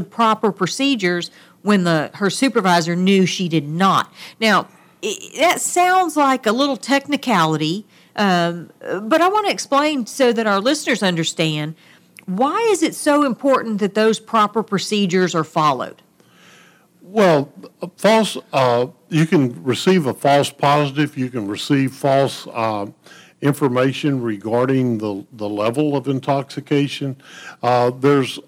proper procedures when the her supervisor knew she did not. Now, it, that sounds like a little technicality, um, but I want to explain so that our listeners understand why is it so important that those proper procedures are followed. Well, false. Uh, you can receive a false positive. You can receive false uh, information regarding the the level of intoxication. Uh, there's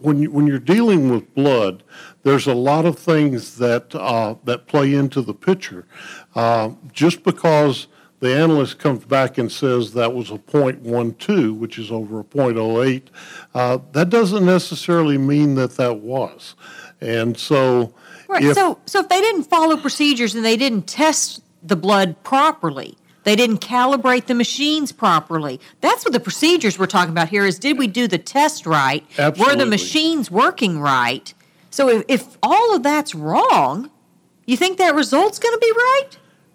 when you, when you're dealing with blood, there's a lot of things that uh, that play into the picture. Uh, just because the analyst comes back and says that was a 0.12, which is over a 0.08, uh, that doesn't necessarily mean that that was. And so, right. If, so, so if they didn't follow procedures and they didn't test the blood properly, they didn't calibrate the machines properly. That's what the procedures we're talking about here is did we do the test right? Absolutely. Were the machines working right? So if, if all of that's wrong, you think that result's going to be right?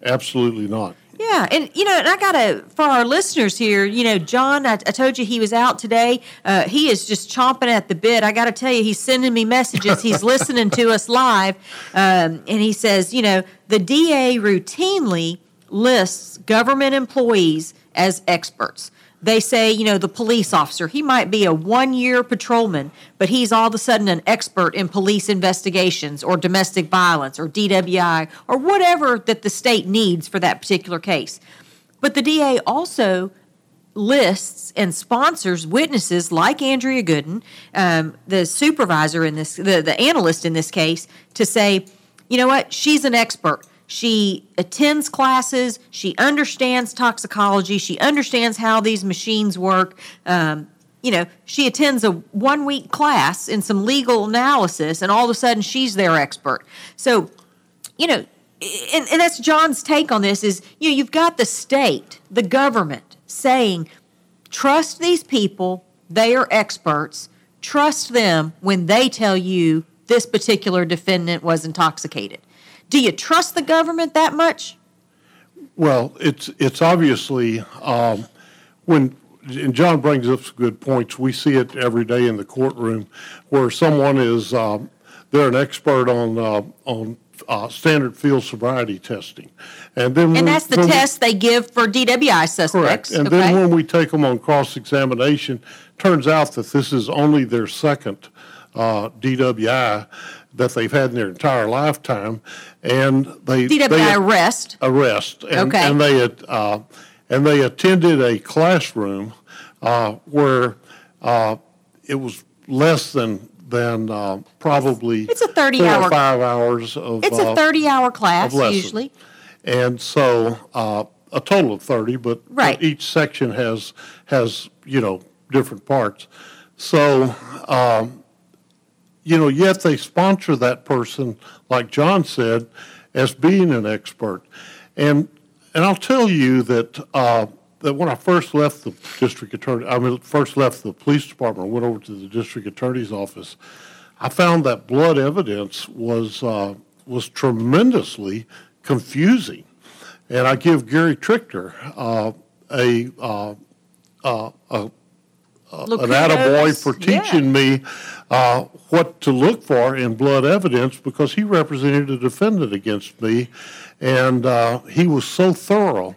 Absolutely not. Yeah, and you know, and I gotta for our listeners here, you know, John, I, I told you he was out today. Uh, he is just chomping at the bit. I got to tell you, he's sending me messages. He's listening to us live, um, and he says, you know, the DA routinely lists government employees as experts. They say, you know, the police officer, he might be a one year patrolman, but he's all of a sudden an expert in police investigations or domestic violence or DWI or whatever that the state needs for that particular case. But the DA also lists and sponsors witnesses like Andrea Gooden, um, the supervisor in this, the, the analyst in this case, to say, you know what, she's an expert she attends classes. She understands toxicology. She understands how these machines work. Um, you know, she attends a one week class in some legal analysis, and all of a sudden she's their expert. So, you know, and, and that's John's take on this is, you know, you've got the state, the government saying, trust these people, they are experts, trust them when they tell you this particular defendant was intoxicated. Do you trust the government that much? Well, it's it's obviously um, when and John brings up some good points. We see it every day in the courtroom where someone is um, they're an expert on uh, on uh, standard field sobriety testing, and then and that's the test we, they give for DWI suspects. Correct. And okay. then when we take them on cross examination, turns out that this is only their second uh, DWI that they've had in their entire lifetime, and they DWI they, arrest arrest, and, okay. and they uh, and they attended a classroom uh, where uh, it was less than than uh, probably it's a thirty hour five hours of it's a uh, thirty hour class usually, and so uh, a total of thirty, but, right. but each section has has you know different parts, so. Um, you know, yet they sponsor that person, like John said, as being an expert. And and I'll tell you that uh, that when I first left the district attorney, I mean, first left the police department, went over to the district attorney's office. I found that blood evidence was uh, was tremendously confusing, and I give Gary Trichter uh, a, uh, uh, an attaboy for teaching yeah. me uh, what to look for in blood evidence because he represented a defendant against me, and uh, he was so thorough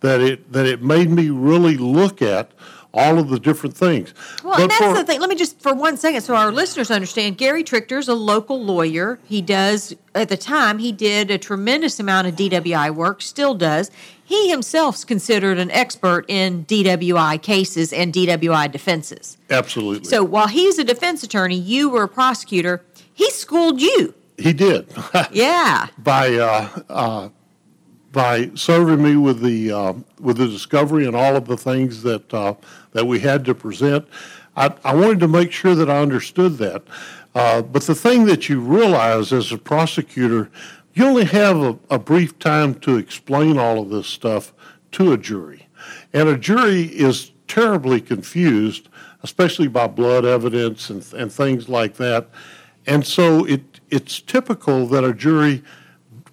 that it that it made me really look at all of the different things. Well, but and that's for, the thing. Let me just for one second, so our listeners understand. Gary Trichter is a local lawyer. He does at the time he did a tremendous amount of DWI work, still does. He himself's considered an expert in DWI cases and DWI defenses. Absolutely. So while he's a defense attorney, you were a prosecutor. He schooled you. He did. yeah. By uh, uh, by serving me with the uh, with the discovery and all of the things that uh, that we had to present. I, I, wanted to make sure that I understood that. Uh, but the thing that you realize as a prosecutor, you only have a, a brief time to explain all of this stuff to a jury, and a jury is terribly confused, especially by blood evidence and, and things like that. And so it it's typical that a jury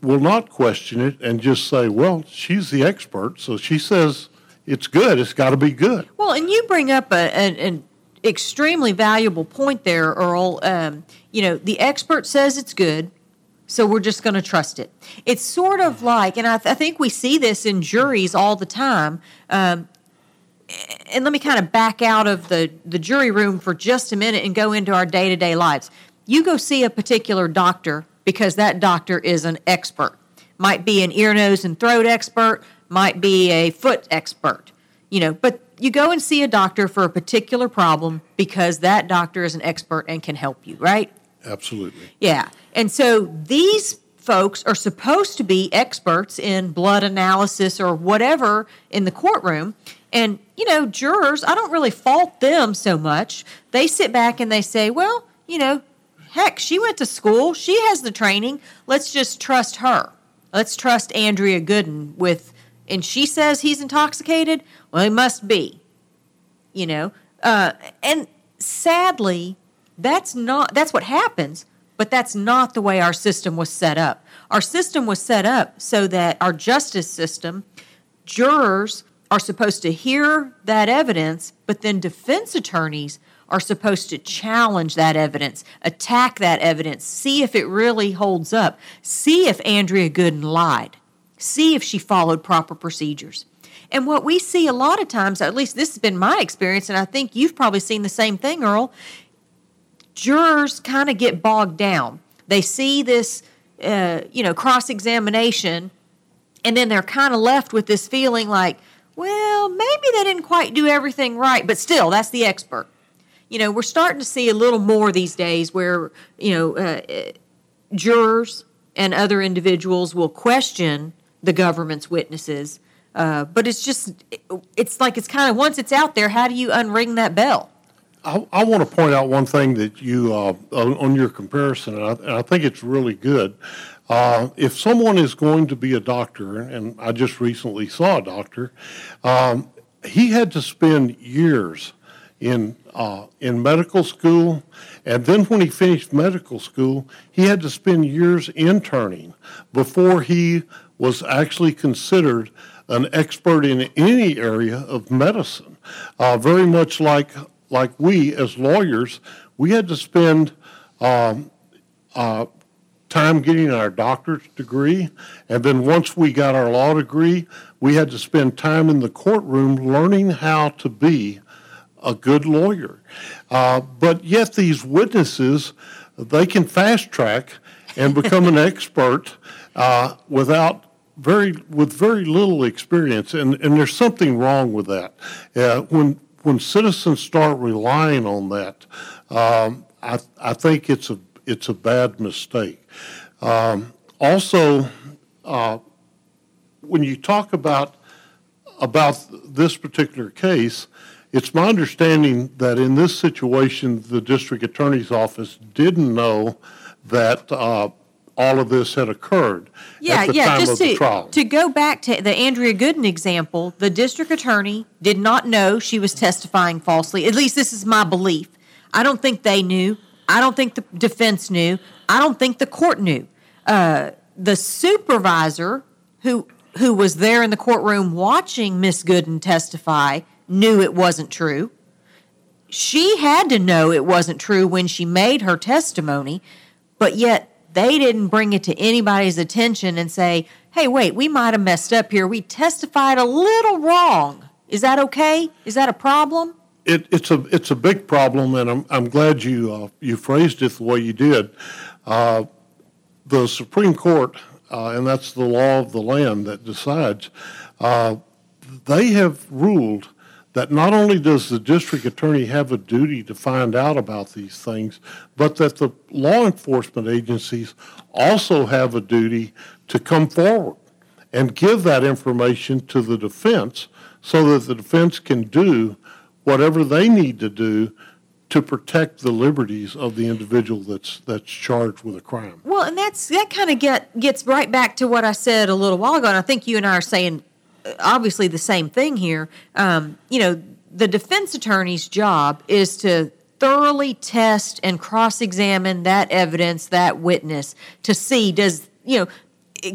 will not question it and just say, well, she's the expert, so she says it's good. It's got to be good. Well, and you bring up a, an, an extremely valuable point there, Earl. Um, you know, the expert says it's good, so we're just going to trust it. It's sort of like, and I, th- I, think we see this in juries all the time. Um, and let me kind of back out of the, the jury room for just a minute and go into our day to day lives. You go see a particular doctor because that doctor is an expert. Might be an ear, nose, and throat expert, might be a foot expert, you know, but you go and see a doctor for a particular problem because that doctor is an expert and can help you, right? Absolutely. Yeah. And so these folks are supposed to be experts in blood analysis or whatever in the courtroom. And, you know, jurors, I don't really fault them so much. They sit back and they say, well, you know, heck, she went to school, she has the training. Let's just trust her. Let's trust Andrea Gooden with, and she says he's intoxicated. Well, he must be, you know. Uh, and sadly, that's not that's what happens, but that's not the way our system was set up. Our system was set up so that our justice system, jurors are supposed to hear that evidence, but then defense attorneys are supposed to challenge that evidence, attack that evidence, see if it really holds up, see if Andrea Gooden lied, see if she followed proper procedures. And what we see a lot of times, at least this has been my experience, and I think you've probably seen the same thing, Earl, jurors kind of get bogged down. They see this, uh, you know, cross examination, and then they're kind of left with this feeling like, well, maybe they didn't quite do everything right, but still, that's the expert. You know, we're starting to see a little more these days where, you know, uh, uh jurors and other individuals will question the government's witnesses. Uh, but it's just, it's like it's kind of once it's out there, how do you unring that bell? I, I want to point out one thing that you, uh, on, your comparison, and I, and I, think it's really good. Uh, if someone is going to be a doctor, and I just recently saw a doctor, um, he had to spend years in uh, in medical school, and then when he finished medical school, he had to spend years interning before he was actually considered an expert in any area of medicine. Uh, very much like like we as lawyers, we had to spend um, uh, time getting our doctor's degree, and then once we got our law degree, we had to spend time in the courtroom learning how to be a good lawyer. Uh, but yet, these witnesses, they can fast track and become an expert uh, without very with very little experience, and, and there's something wrong with that. Uh, when when citizens start relying on that, um, I, I think it's a it's a bad mistake. Um, also, uh, when you talk about about this particular case, it's my understanding that in this situation, the district attorney's office didn't know that uh, all of this had occurred yeah, at the yeah, time just of to, the trial. To go back to the Andrea Gooden example, the district attorney did not know she was testifying falsely. At least this is my belief. I don't think they knew. I don't think the defense knew. I don't think the court knew. Uh, the supervisor who who was there in the courtroom watching Miss Gooden testify knew it wasn't true. She had to know it wasn't true when she made her testimony, but yet they didn't bring it to anybody's attention and say, hey, wait, we might have messed up here. We testified a little wrong. Is that okay? Is that a problem? It, it's a it's a big problem, and I'm I'm glad you uh, you phrased it the way you did. Uh, the Supreme Court, uh, and that's the law of the land that decides. Uh, they have ruled that not only does the district attorney have a duty to find out about these things, but that the law enforcement agencies also have a duty to come forward and give that information to the defense so that the defense can do whatever they need to do to protect the liberties of the individual that's that's charged with a crime. Well, and that's that kind of get gets right back to what I said a little while ago, and I think you and I are saying obviously the same thing here. Um, you know, the defense attorney's job is to thoroughly test and cross examine that evidence, that witness, to see does, you know,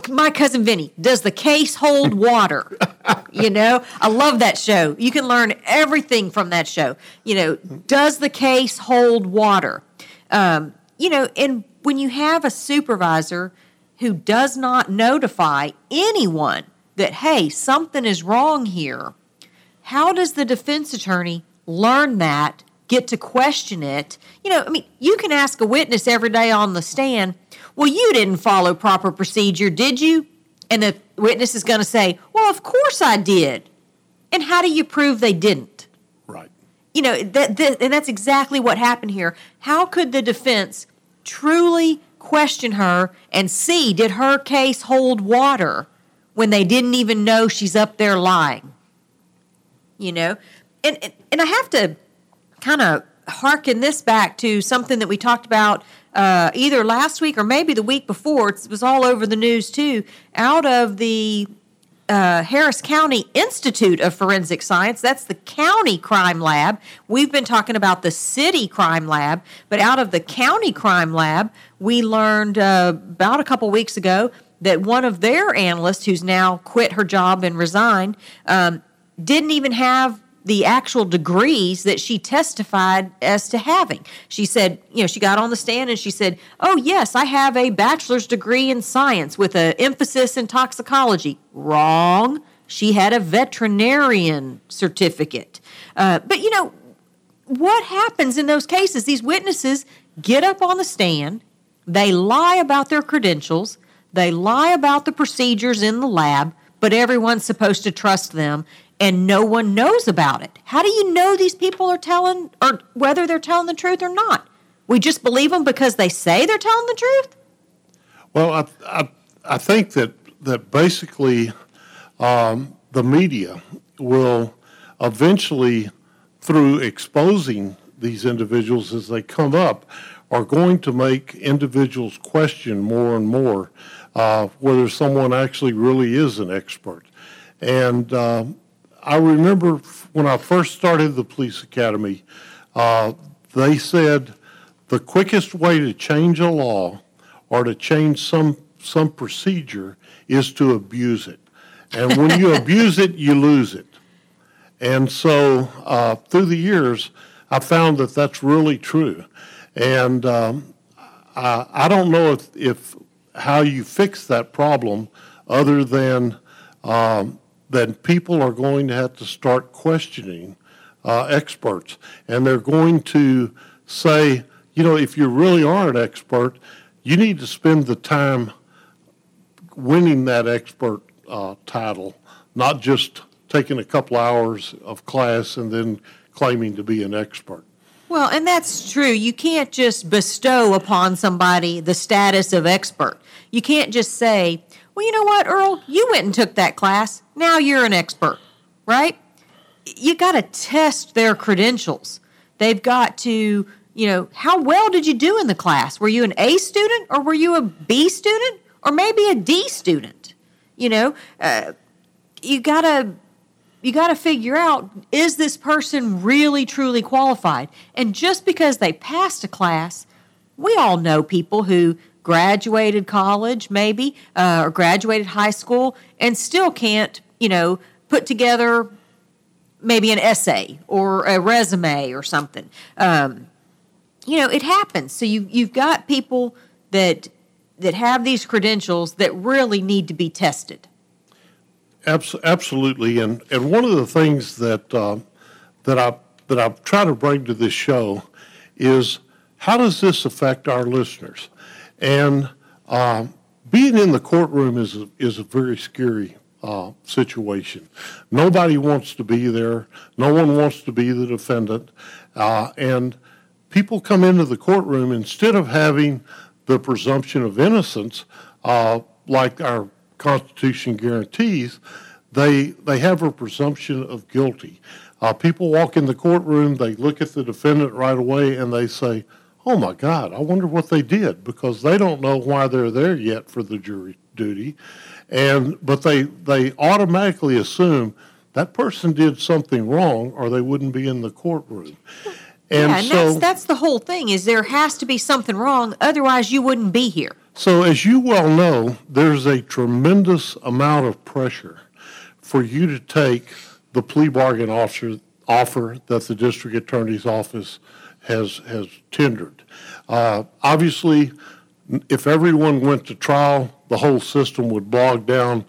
my cousin Vinny, does the case hold water? you know, I love that show. You can learn everything from that show. You know, does the case hold water? Um, you know, and when you have a supervisor who does not notify anyone that, hey, something is wrong here, how does the defense attorney learn that, get to question it? You know, I mean, you can ask a witness every day on the stand, well, you didn't follow proper procedure, did you? And the witness is going to say, well, of course I did. And how do you prove they didn't? Right. You know, that, that, and that's exactly what happened here. How could the defense truly question her and see did her case hold water when they didn't even know she's up there lying? You know, and and I have to kind of harken this back to something that we talked about uh, either last week or maybe the week before. It was all over the news too. Out of the uh, Harris County Institute of Forensic Science. That's the county crime lab. We've been talking about the city crime lab, but out of the county crime lab, we learned uh, about a couple weeks ago that one of their analysts, who's now quit her job and resigned, um, didn't even have the actual degrees that she testified as to having. She said, you know, she got on the stand and she said, "Oh yes, I have a bachelor's degree in science with an emphasis in toxicology." Wrong. She had a veterinarian certificate. Uh, but you know, what happens in those cases? These witnesses get up on the stand, they lie about their credentials, they lie about the procedures in the lab, but everyone's supposed to trust them and no one knows about it. How do you know these people are telling or whether they're telling the truth or not? We just believe them because they say they're telling the truth? Well, I, I, I think that, that basically um, the media will eventually, through exposing these individuals as they come up, are going to make individuals question more and more uh, whether someone actually really is an expert. And uh, I remember when I first started the police academy, uh, they said the quickest way to change a law or to change some some procedure is to abuse it. And when you abuse it, you lose it. And so uh, through the years, I found that that's really true. And um, I, I, don't know if, if how you fix that problem other than um, then people are going to have to start questioning uh, experts. And they're going to say, you know, if you really are an expert, you need to spend the time winning that expert uh, title, not just taking a couple hours of class and then claiming to be an expert. Well, and that's true. You can't just bestow upon somebody the status of expert. You can't just say, well, you know what, Earl? You went and took that class. Now you're an expert, right? You got to test their credentials. They've got to, you know, how well did you do in the class? Were you an A student or were you a B student or maybe a D student? You know, uh, you got to you got to figure out is this person really truly qualified? And just because they passed a class, we all know people who graduated college, maybe, uh, or graduated high school, and still can't, you know, put together maybe an essay or a resume or something. Um, you know, it happens. So you you've got people that that have these credentials that really need to be tested. Absolutely, and and one of the things that uh, that I that I try to bring to this show is how does this affect our listeners? And uh, being in the courtroom is a, is a very scary uh, situation. Nobody wants to be there. No one wants to be the defendant. Uh, and people come into the courtroom instead of having the presumption of innocence, uh, like our Constitution guarantees, they they have a presumption of guilty. Uh, people walk in the courtroom, they look at the defendant right away, and they say, oh my God, I wonder what they did because they don't know why they're there yet for the jury duty. And, but they, they automatically assume that person did something wrong or they wouldn't be in the courtroom. And, yeah, and so, that's, that's the whole thing is there has to be something wrong, otherwise you wouldn't be here. So as you well know, there's a tremendous amount of pressure for you to take the plea bargain offer, offer that the district attorney's office has, has tendered. Uh, obviously, if everyone went to trial, the whole system would bog down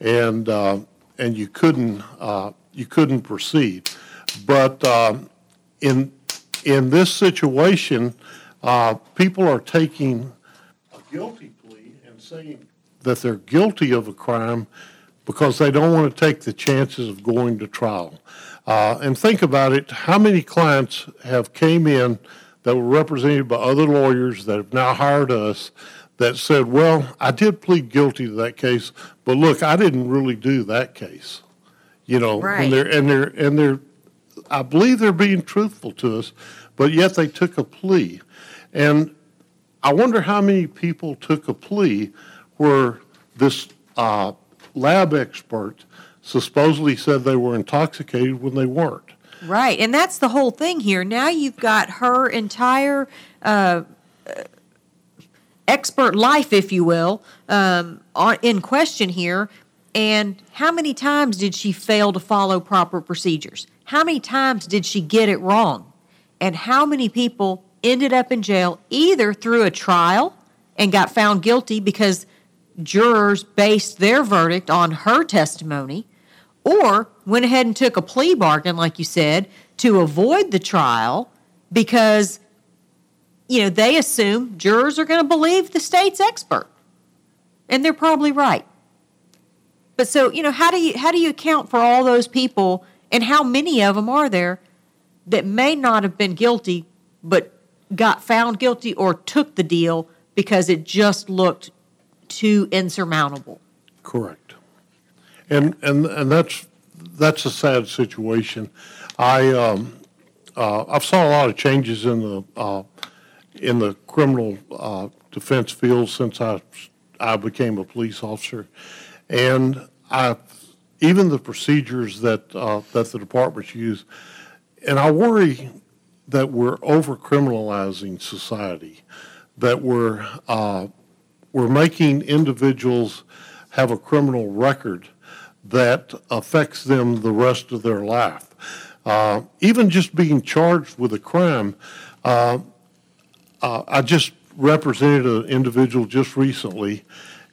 and, uh, and you couldn't, uh, you couldn't proceed. But uh, in, in this situation, uh, people are taking a guilty plea and saying that they're guilty of a crime because they don't want to take the chances of going to trial. Uh, and think about it, how many clients have came in that were represented by other lawyers that have now hired us that said, well, I did plead guilty to that case, but look, I didn't really do that case. You know, Right. and they're, and they're, and they're, I believe they're being truthful to us, but yet they took a plea. And I wonder how many people took a plea where this uh, lab expert supposedly said they were intoxicated when they weren't. Right, and that's the whole thing here. Now you've got her entire uh, uh, expert life, if you will, um, on, in question here. And how many times did she fail to follow proper procedures? How many times did she get it wrong? And how many people ended up in jail either through a trial and got found guilty because jurors based their verdict on her testimony, or went ahead and took a plea bargain, like you said, to avoid the trial because, you know, they assume jurors are going to believe the state's expert. And they're probably right. But so, you know, how do you how do you account for all those people and how many of them are there that may not have been guilty but got found guilty or took the deal because it just looked too insurmountable? Correct. And, and, and that's, that's a sad situation. I, um, uh, I've saw a lot of changes in the, uh, in the criminal, uh, defense field since I, I became a police officer. And I, even the procedures that, uh, that the departments use, and I worry that we're over criminalizing society, that we're, uh, we're making individuals have a criminal record that affects them the rest of their life. Uh, even just being charged with a crime, uh, uh, I just represented an individual just recently,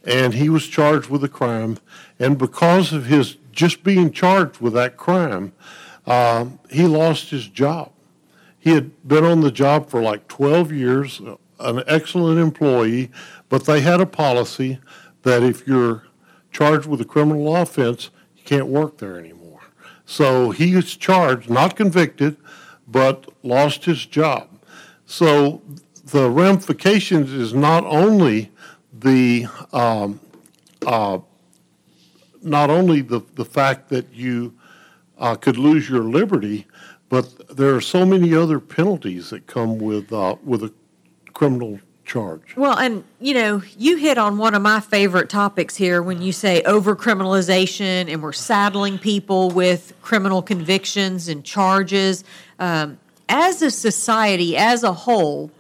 and he was charged with a crime, and because of his just being charged with that crime, um, he lost his job. He had been on the job for like 12 years, an excellent employee, but they had a policy that if you're charged with a criminal offense, you can't work there anymore. So he is charged, not convicted, but lost his job. So the ramifications is not only the um, uh, not only the, the fact that you uh, could lose your liberty, but there are so many other penalties that come with uh, with a criminal charge. Well, and you know, you hit on one of my favorite topics here when you say overcriminalization and we're saddling people with criminal convictions and charges. Um, as a society, as a whole,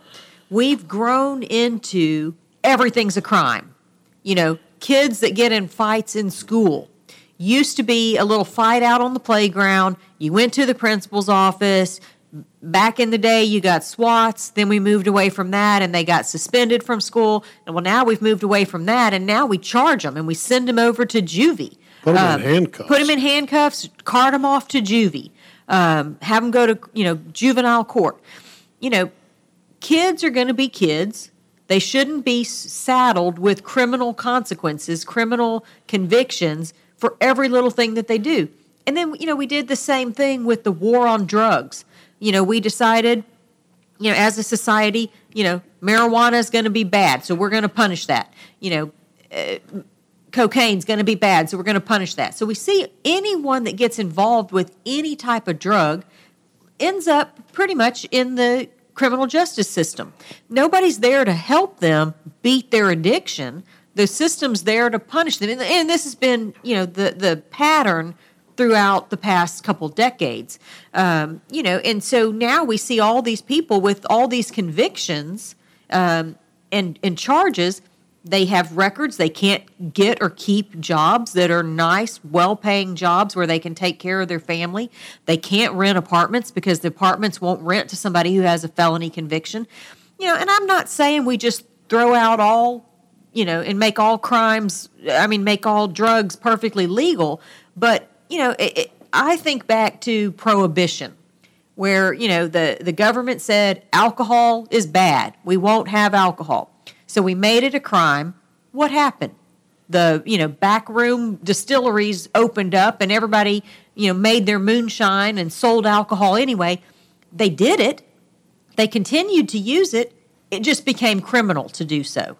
we've grown into everything's a crime. You know, kids that get in fights in school used to be a little fight out on the playground. You went to the principal's office. Back in the day, you got SWATs. Then we moved away from that, and they got suspended from school. And well, now we've moved away from that, and now we charge them and we send them over to juvie. Put 'em in Um, handcuffs. Put them in handcuffs. Cart them off to juvie. Um, have them go to you know juvenile court. You know, kids are going to be kids. They shouldn't be saddled with criminal consequences, criminal convictions for every little thing that they do. And then, you know, we did the same thing with the war on drugs. You know, we decided, you know, as a society, you know, marijuana is going to be bad, so we're going to punish that. You know, uh, cocaine's going to be bad, so we're going to punish that. So we see anyone that gets involved with any type of drug ends up pretty much in the criminal justice system. Nobody's there to help them beat their addiction. The system's there to punish them. And, and this has been, you know, the, the pattern throughout the past couple decades. Um, you know, and so now we see all these people with all these convictions um, and, and charges, They have records. They can't get or keep jobs that are nice, well paying jobs where they can take care of their family. They can't rent apartments because the apartments won't rent to somebody who has a felony conviction. You know, and I'm not saying we just throw out all, you know, and make all crimes, I mean, make all drugs perfectly legal. But, you know, it, it, I think back to prohibition where you know the the government said alcohol is bad. We won't have alcohol. So we made it a crime. What happened? The you know backroom distilleries opened up and everybody you know made their moonshine and sold alcohol anyway. They did it. They continued to use it. It just became criminal to do so.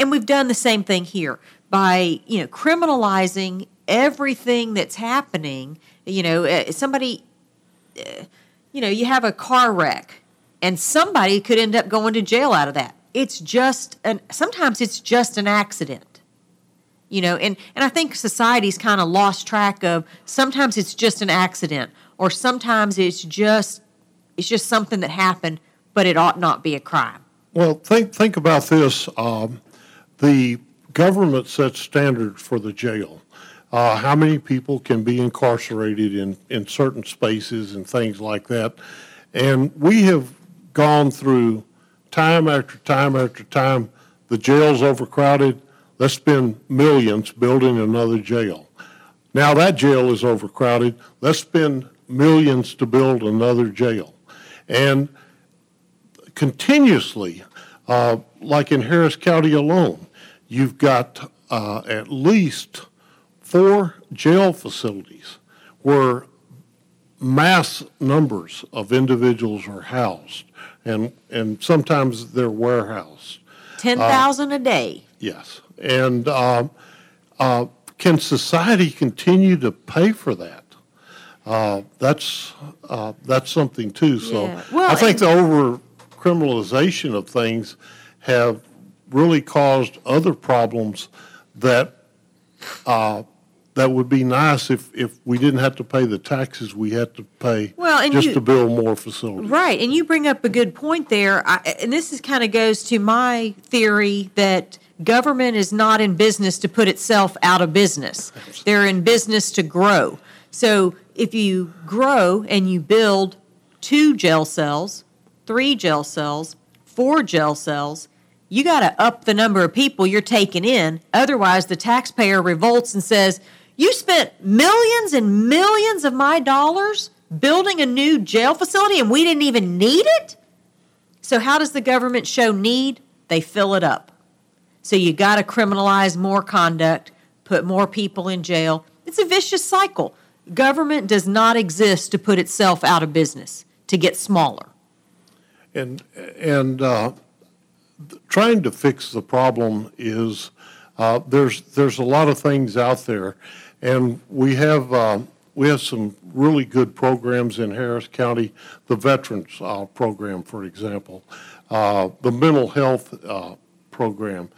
And we've done the same thing here by you know criminalizing everything that's happening. You know, uh, somebody uh, you know, you have a car wreck and somebody could end up going to jail out of that. It's just an sometimes it's just an accident. You know, and, and I think society's kind of lost track of sometimes it's just an accident or sometimes it's just it's just something that happened, but it ought not be a crime. Well, think think about this. Um, the government sets standards for the jail uh, how many people can be incarcerated in, in certain spaces and things like that. And we have gone through time after time after time. The jail's overcrowded. Let's spend millions building another jail. Now that jail is overcrowded. Let's spend millions to build another jail. And continuously, uh, like in Harris County alone, you've got uh, at least four jail facilities where mass numbers of individuals are housed, and, and sometimes they're warehoused. 10,000 uh, a day. Yes. And uh, uh, can society continue to pay for that? Uh, that's uh, that's something too. So yeah. well, I think the over criminalization of things have really caused other problems that uh, that would be nice if, if we didn't have to pay the taxes we had to pay well, and just you, to build more facilities. Right, and you bring up a good point there. I, and this is kind of goes to my theory that government is not in business to put itself out of business. They're in business to grow. So if you grow and you build two jail cells, three jail cells, four jail cells, you got to up the number of people you're taking in. Otherwise, the taxpayer revolts and says, you spent millions and millions of my dollars building a new jail facility and we didn't even need it? So, how does the government show need? They fill it up. So, you got to criminalize more conduct, put more people in jail. It's a vicious cycle. Government does not exist to put itself out of business, to get smaller. And, and uh, trying to fix the problem is uh, there's, there's a lot of things out there and we have uh, we have some really good programs in Harris County. The Veterans uh, Program, for example, uh, the Mental Health uh, Program,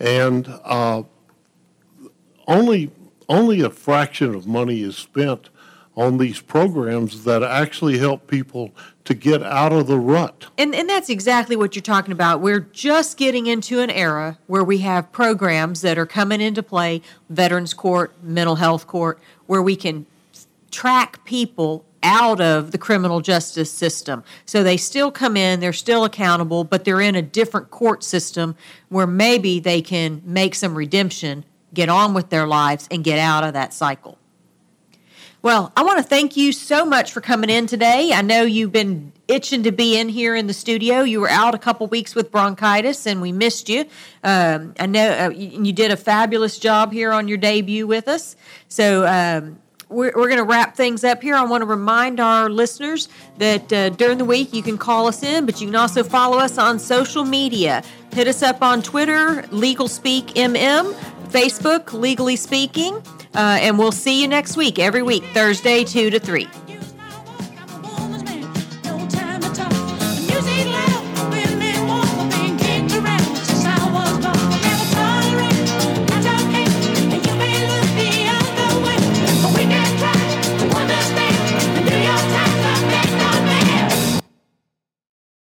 and uh, only only a fraction of money is spent on these programs that actually help people to get out of the rut. And, and that's exactly what you're talking about. We're just getting into an era where we have programs that are coming into play Veterans Court, Mental Health Court, where we can track people out of the criminal justice system. So they still come in, they're still accountable, but they're in a different court system where maybe they can make some redemption, get on with their lives, and get out of that cycle. Well, I want to thank you so much for coming in today. I know you've been itching to be in here in the studio. You were out a couple weeks with bronchitis, and we missed you. Um, I know uh, you, you, did a fabulous job here on your debut with us. So. Um, we're, we're going to wrap things up here. I want to remind our listeners that uh, during the week you can call us in, but you can also follow us on social media. Hit us up on Twitter, Legal Speak MM, Facebook, Legally Speaking. Uh, and we'll see you next week, every week, Thursday, 2 to 3.